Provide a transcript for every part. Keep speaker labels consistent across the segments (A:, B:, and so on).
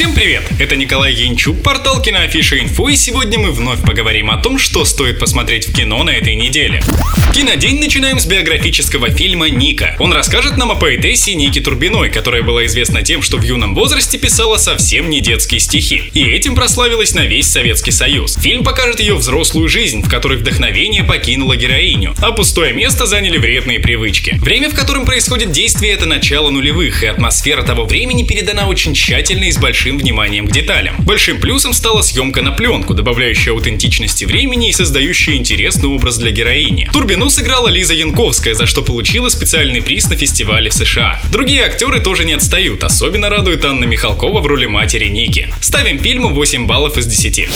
A: Всем привет! Это Николай Янчук, портал Киноафиша Инфо, и сегодня мы вновь поговорим о том, что стоит посмотреть в кино на этой неделе. Кинодень начинаем с биографического фильма «Ника». Он расскажет нам о поэтессе Нике Турбиной, которая была известна тем, что в юном возрасте писала совсем не детские стихи, и этим прославилась на весь Советский Союз. Фильм покажет ее взрослую жизнь, в которой вдохновение покинуло героиню, а пустое место заняли вредные привычки. Время, в котором происходит действие, это начало нулевых, и атмосфера того времени передана очень тщательно и с большим большим вниманием к деталям. Большим плюсом стала съемка на пленку, добавляющая аутентичности времени и создающая интересный образ для героини. Турбину сыграла Лиза Янковская, за что получила специальный приз на фестивале в США. Другие актеры тоже не отстают, особенно радует Анна Михалкова в роли матери Ники. Ставим фильму 8 баллов из 10.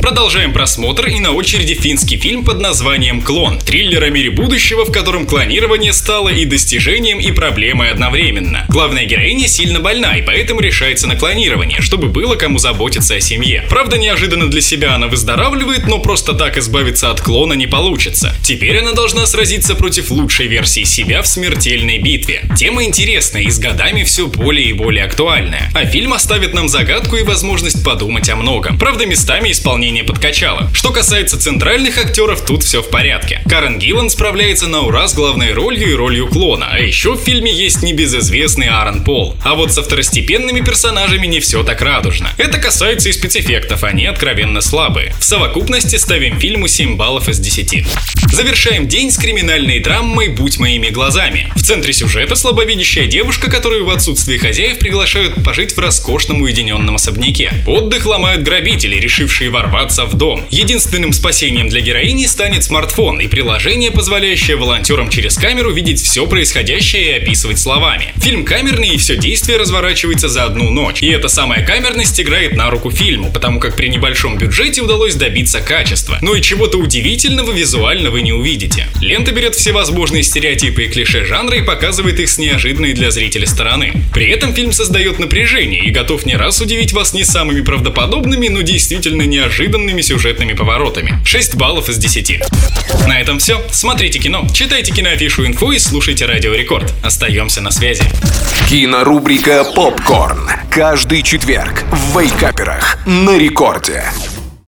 A: Продолжаем просмотр и на очереди финский фильм под названием «Клон». Триллер о мире будущего, в котором клонирование стало и достижением, и проблемой одновременно. Главная героиня сильно больна и поэтому решается на клонирование, чтобы было кому заботиться о семье. Правда, неожиданно для себя она выздоравливает, но просто так избавиться от клона не получится. Теперь она должна сразиться против лучшей версии себя в смертельной битве. Тема интересная и с годами все более и более актуальная. А фильм оставит нам загадку и возможность подумать о многом. Правда, местами исполнение подкачало. Что касается центральных актеров, тут все в порядке. Карен Гиллан справляется на ура с главной ролью и ролью клона, а еще в фильме есть небезызвестный Аарон Пол. А вот со второстепенными персонажами не все так радужно. Это касается и спецэффектов, они откровенно слабые. В совокупности ставим фильму 7 баллов из 10. Завершаем день с криминальной драмой «Будь моими глазами». В центре сюжета слабовидящая девушка, которую в отсутствие хозяев приглашают пожить в роскошном уединенном особняке. Отдых ломают грабители, решившие ворваться в дом. Единственным спасением для героини станет смартфон и приложение, позволяющее волонтерам через камеру видеть все происходящее и описывать словами. Фильм камерный и все действие разворачивается за одну ночь. И эта самая камерность играет на руку фильму, потому как при небольшом бюджете удалось добиться качества. Но и чего-то удивительного визуально вы не увидите. Лента берет всевозможные стереотипы и клише жанра и показывает их с неожиданной для зрителя стороны. При этом фильм создает напряжение и готов не раз удивить вас не самыми правдоподобными, но действительно неожиданными сюжетными поворотами. 6 баллов из 10. На этом все. Смотрите кино, читайте киноафишу инфо и слушайте Радио Рекорд. Остаемся на связи.
B: Кинорубрика «Попкорн». Каждый четверг в Вейкаперах на рекорде.